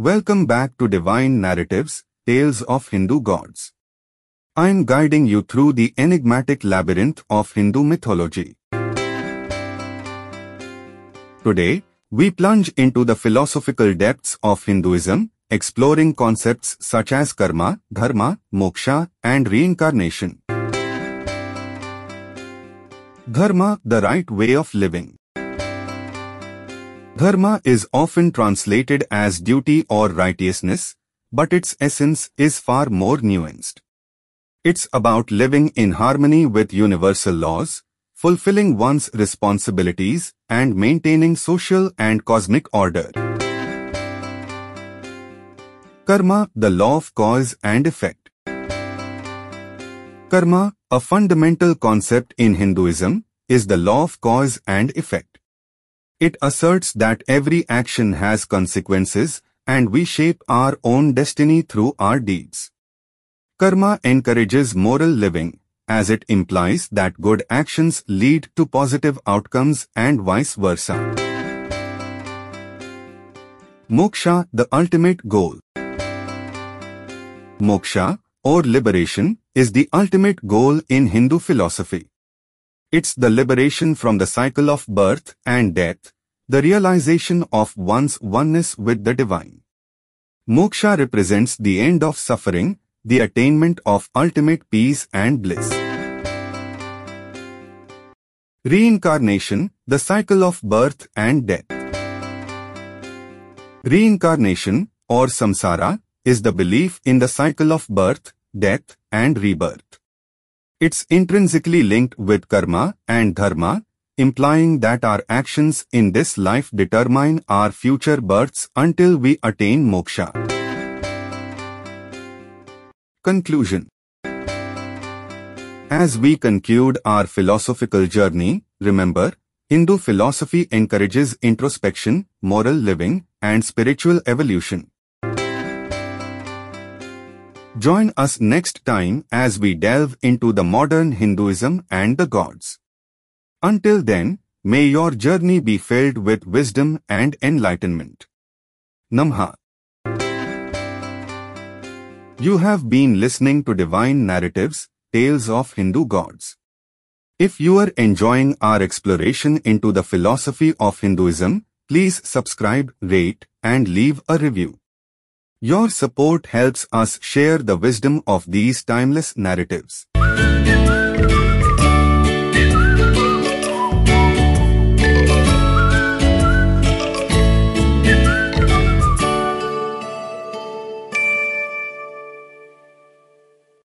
Welcome back to Divine Narratives, Tales of Hindu Gods. I am guiding you through the enigmatic labyrinth of Hindu mythology. Today, we plunge into the philosophical depths of Hinduism, exploring concepts such as karma, dharma, moksha, and reincarnation. Dharma, the right way of living. Dharma is often translated as duty or righteousness, but its essence is far more nuanced. It's about living in harmony with universal laws, fulfilling one's responsibilities, and maintaining social and cosmic order. Karma, the law of cause and effect. Karma, a fundamental concept in Hinduism, is the law of cause and effect. It asserts that every action has consequences and we shape our own destiny through our deeds. Karma encourages moral living, as it implies that good actions lead to positive outcomes and vice versa. Moksha, the ultimate goal. Moksha, or liberation, is the ultimate goal in Hindu philosophy. It's the liberation from the cycle of birth and death, the realization of one's oneness with the divine. Moksha represents the end of suffering, the attainment of ultimate peace and bliss. Reincarnation, the cycle of birth and death. Reincarnation, or samsara, is the belief in the cycle of birth, death, and rebirth. It's intrinsically linked with karma and dharma, implying that our actions in this life determine our future births until we attain moksha. Conclusion As we conclude our philosophical journey, remember, Hindu philosophy encourages introspection, moral living, and spiritual evolution. Join us next time as we delve into the modern Hinduism and the gods. Until then, may your journey be filled with wisdom and enlightenment. Namha. You have been listening to Divine Narratives, Tales of Hindu Gods. If you are enjoying our exploration into the philosophy of Hinduism, please subscribe, rate, and leave a review. Your support helps us share the wisdom of these timeless narratives.